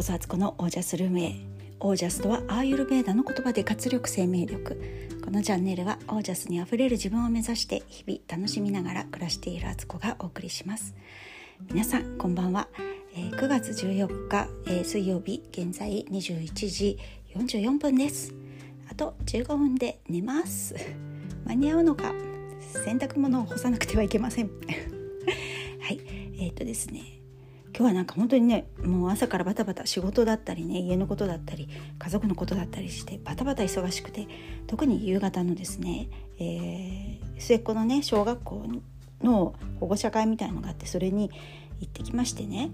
こそあつこのオージャスルームへ。オージャスとはアーユルベーダの言葉で活力生命力。このチャンネルはオージャスにあふれる自分を目指して日々楽しみながら暮らしているあつこがお送りします。皆さんこんばんは、えー、9月14日、えー、水曜日現在21時44分です。あと15分で寝ます。間に合うのか洗濯物を干さなくてはいけません。はい。えっ、とですね。今日はなんか本当にねもう朝からバタバタ仕事だったりね家のことだったり家族のことだったりしてバタバタ忙しくて特に夕方のですね、えー、末っ子のね小学校の保護者会みたいのがあってそれに行ってきましてね。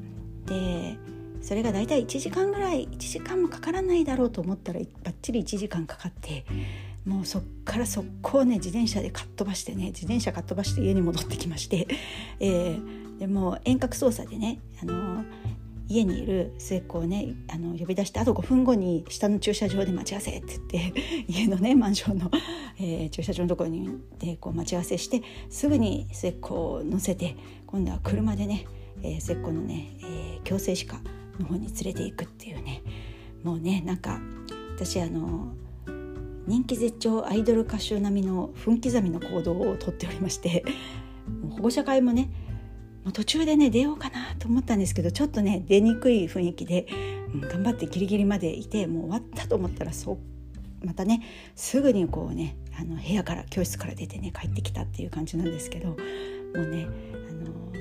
でそれが大体1時間ぐらい1時間もかからないだろうと思ったらばっちり1時間かかってもうそっから速攻ね自転車でかっ飛ばしてね自転車かっ飛ばして家に戻ってきまして、えーでも遠隔操作でねあの家にいる末っ子をねあの呼び出してあと5分後に下の駐車場で待ち合わせって言って 家のねマンションの、えー、駐車場のところにでこう待ち合わせしてすぐに末っ子を乗せて今度は車でね、えー、末っ子のね、えー、矯正歯科の方に連れていくっていうね。もうねなんか私あの人気絶頂アイドル歌手並みの分刻みの行動をとっておりまして保護者会もねもう途中でね出ようかなと思ったんですけどちょっとね出にくい雰囲気で、うん、頑張ってギリギリまでいてもう終わったと思ったらそまたねすぐにこうねあの部屋から教室から出てね帰ってきたっていう感じなんですけどもうねあの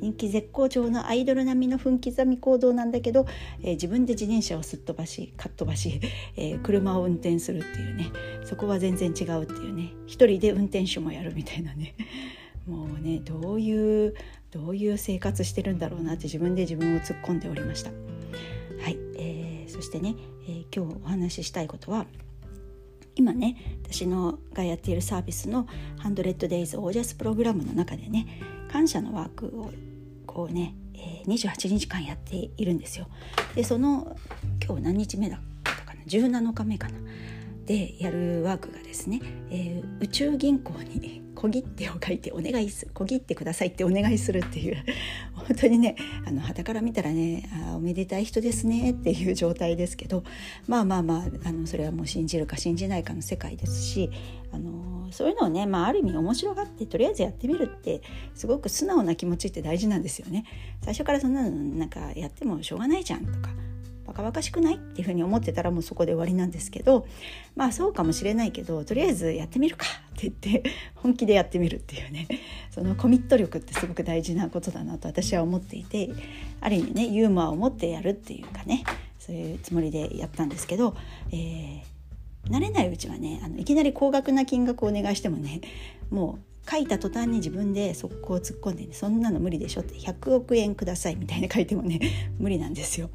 人気絶好調のアイドル並みの分刻み行動なんだけど、えー、自分で自転車をすっ飛ばしかっ飛ばし、えー、車を運転するっていうねそこは全然違うっていうね一人で運転手もやるみたいなね。もうねどういうどういう生活してるんだろうなって自分で自分を突っ込んでおりました。はい、えー、そしてね、えー、今日お話ししたいことは今ね私のがやっているサービスの「100days オージャスプログラム」の中でね感謝のワークをこうね、えー、28日間やっているんですよ。でその今日何日目だったかな？17日目かな？でやるワークがですね、えー、宇宙銀行に小切手を書いてお願いする小切ってくださいってお願いするっていう 本当にねあの旗から見たらねあおめでたい人ですねっていう状態ですけどまあまあまああのそれはもう信じるか信じないかの世界ですしあのそういうのをね、まあ、ある意味面白がってとりあえずやってみるってすごく素直な気持ちって大事なんですよね。最初からそんなのなんかやってもしょうがないじゃんとかバカバカしくないっていうふうに思ってたらもうそこで終わりなんですけどまあそうかもしれないけどとりあえずやってみるかって言って 本気でやってみるっていうねそのコミット力ってすごく大事なことだなと私は思っていてある意味ねユーモアを持ってやるっていうかねそういうつもりでやったんですけど、えー、慣れないうちはねあのいきなり高額な金額をお願いしてもねもう書いた途端に自分で速攻突っ込んで、ね、そんなの無理でしょって100億円くださいみたいな書いてもね無理なんですよ。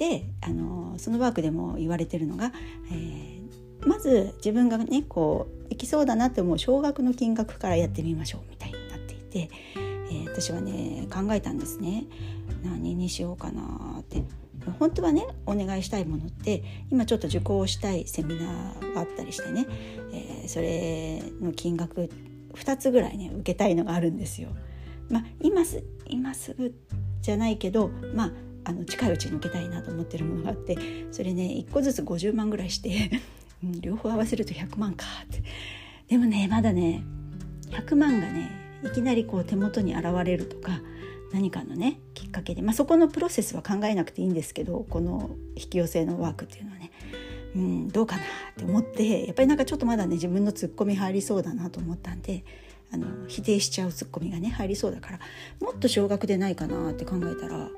であのそのワークでも言われてるのが、えー、まず自分がねこういきそうだなって思う少額の金額からやってみましょうみたいになっていて、えー、私はね考えたんですね何にしようかなって本当はねお願いしたいものって今ちょっと受講したいセミナーがあったりしてね、えー、それの金額2つぐらいね受けたいのがあるんですよ。まあ、今す今すぐじゃないけどまああの近いうちに受けたいなと思ってるものがあってそれね1個ずつ50万ぐらいして うん、両方合わせると100万かって。でもねまだね100万がねいきなりこう手元に現れるとか何かのねきっかけで、まあ、そこのプロセスは考えなくていいんですけどこの引き寄せのワークっていうのはね、うん、どうかなって思ってやっぱりなんかちょっとまだね自分のツッコミ入りそうだなと思ったんであの否定しちゃうツッコミがね入りそうだからもっと少額でないかなって考えたら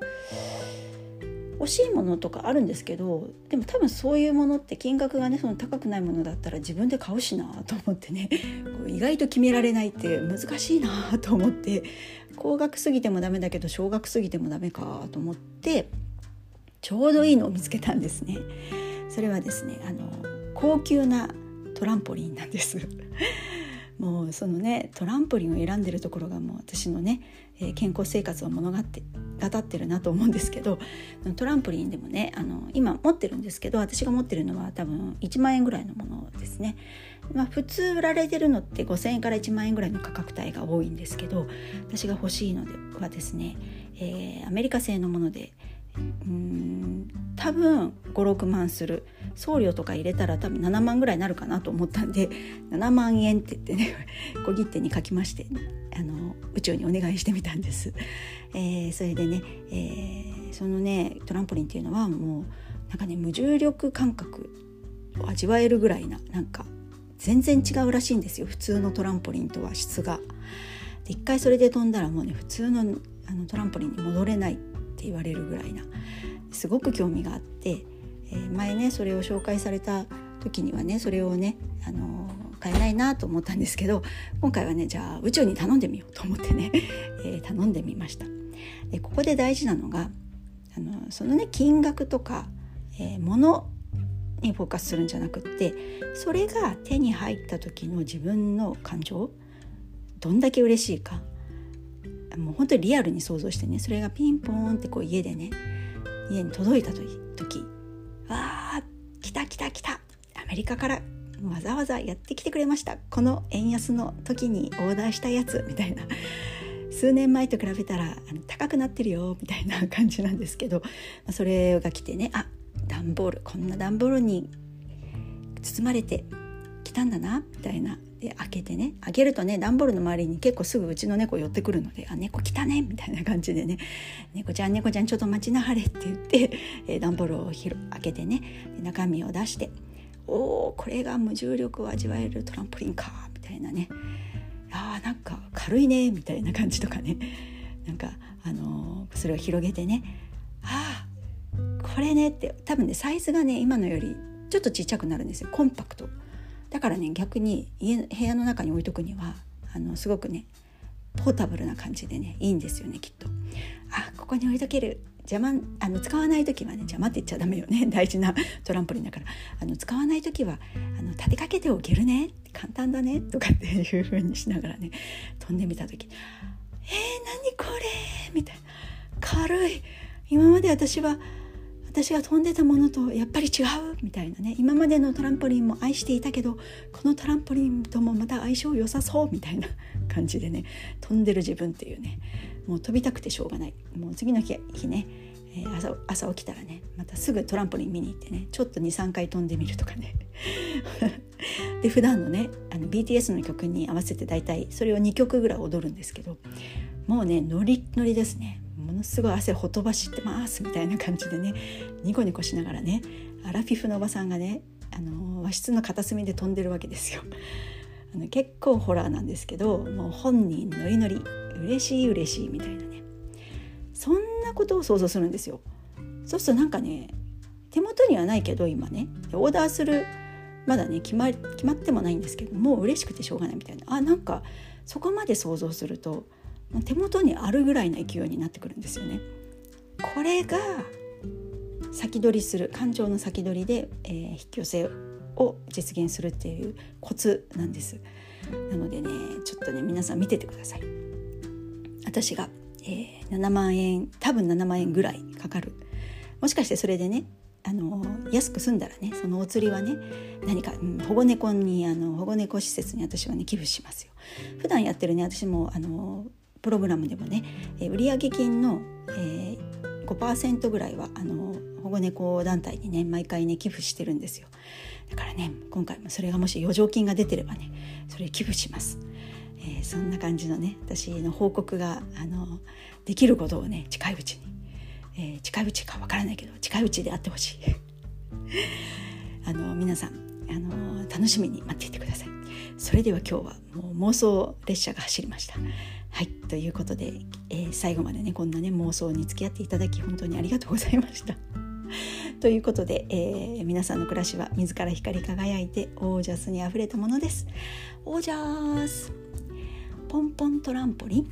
欲しいものとかあるんですけどでも多分そういうものって金額がねその高くないものだったら自分で買うしなと思ってね意外と決められないって難しいなと思って高額すぎてもダメだけど少額すぎてもダメかと思ってちょうどいいのを見つけたんですね。それはですねあの高級なトランポリンなんですもうそのねトランポリンを選んでるところがもう私のね、えー、健康生活を物語って語ってるなと思うんですけどトランポリンでもねあの今持ってるんですけど私が持ってるのは多分1万円ぐらいのものですね。まあ、普通売られてるのって5,000円から1万円ぐらいの価格帯が多いんですけど私が欲しいのではですね、えー、アメリカ製のもので、うん多分56万する送料とか入れたら多分7万ぐらいになるかなと思ったんで 7万円って言ってね 小切手に書きましてあの宇宙にお願いしてみたんです。えー、それでね、えー、そのねトランポリンっていうのはもうなんかね無重力感覚を味わえるぐらいななんか全然違うらしいんですよ普通のトランポリンとは質が。で一回それで飛んだらもうね普通のあのトランポリンに戻れないって言われるぐらいなすごく興味があって、え、前ねそれを紹介された時にはねそれをね、あの、買えないなと思ったんですけど今回はねじゃあ宇宙に頼んでみようと思ってね、えー、頼んでみました。でここで大事なのがあのそのね金額とか、えー、物にフォーカスするんじゃなくってそれが手に入った時の自分の感情どんだけ嬉しいかもう本当にリアルに想像してねそれがピンポーンってこう家でね家に届いた時アメリカからわざわざやってきてくれました。この円安の時にオーダーしたやつみたいな。数年前と比べたらあの高くなってるよみたいな感じなんですけど。それが来てねあ段ボールこんな段ボールに包まれてきたんだなみたいな。で開けてね開けるとね段ボールの周りに結構すぐうちの猫寄ってくるので「あ猫来たね」みたいな感じでね「猫ちゃん猫ちゃんちょっと待ちなはれ」って言って、えー、段ボールを開けてね中身を出して「おおこれが無重力を味わえるトランポリンか」みたいなね「あーなんか軽いね」みたいな感じとかね。なんかあのー、それを広げてね「ああこれね」って多分ねサイズがね今のよりちょっとちっちゃくなるんですよ。コンパクト。だからね逆に家部屋の中に置いとくにはあのすごくねポータブルな感じでねいいんですよねきっと。あここに置いとける。邪魔あの使わない時はね邪魔って言っちゃダメよね。大事なトランポリンだから。あの使わない時はあの立てかけておけるね。簡単だね。とかっていう風にしながらね。飛んでみた時「えー、何これ?」みたいな軽い今まで私は私が飛んでたものとやっぱり違うみたいなね今までのトランポリンも愛していたけどこのトランポリンともまた相性良さそうみたいな感じでね。飛んでる自分っていうね。もう飛びたくてしょうがない。もう次の日日ね、えー、朝朝起きたらねまたすぐトランポリン見に行ってねちょっと23回飛んでみるとかね。で普段のねあの BTS の曲に合わせて大体それを2曲ぐらい踊るんですけどもうねノリノリですね。ものすごい汗ほとばしってますみたいな感じでねニコニコしながらねアラフィフのおばさんがねあの和室の片隅で飛んでるわけですよ。あの結構ホラーなんですけどもう本人ノリノリ。嬉しい嬉しいみたいなねそんなことを想像するんですよ。そうするとなんかね手元にはないけど今ねオーダーするまだね決ま決まってもないんですけどもう嬉しくてしょうがないみたいなあなんかそこまで想像すると手元にあるぐらいの勢いになってくるんですよね。これが先取りする感情の先取りで、えー、引き寄せを実現するっていうコツなんです。なのでねちょっとね皆さん見ててください。私が、えー、7万円多分7万円ぐらいかかる。もしかしてそれでねあの安く済んだらねそのお釣りはね何か、うん、保護猫にあの保護猫施設に私はね寄付しますよ。普段やってるね私もあのプログラムでもね、え売上金の、えー、5%ぐらいはあの保護猫団体にね毎回ね寄付してるんですよ。だからね今回もそれがもし余剰金が出てればねそれ寄付します、えー、そんな感じのね私の報告があのできることをね近いうちに、えー、近いうちかわからないけど近いうちであってほしい あの皆さんあの楽しみに待っていてくださいそれでは今日はもう妄想列車が走りましたはいということで、えー、最後までねこんなね妄想に付き合っていただき本当にありがとうございました。ということで、えー、皆さんの暮らしは自ら光り輝いてオージャスにあふれたものです。オージャスポンポントランポリン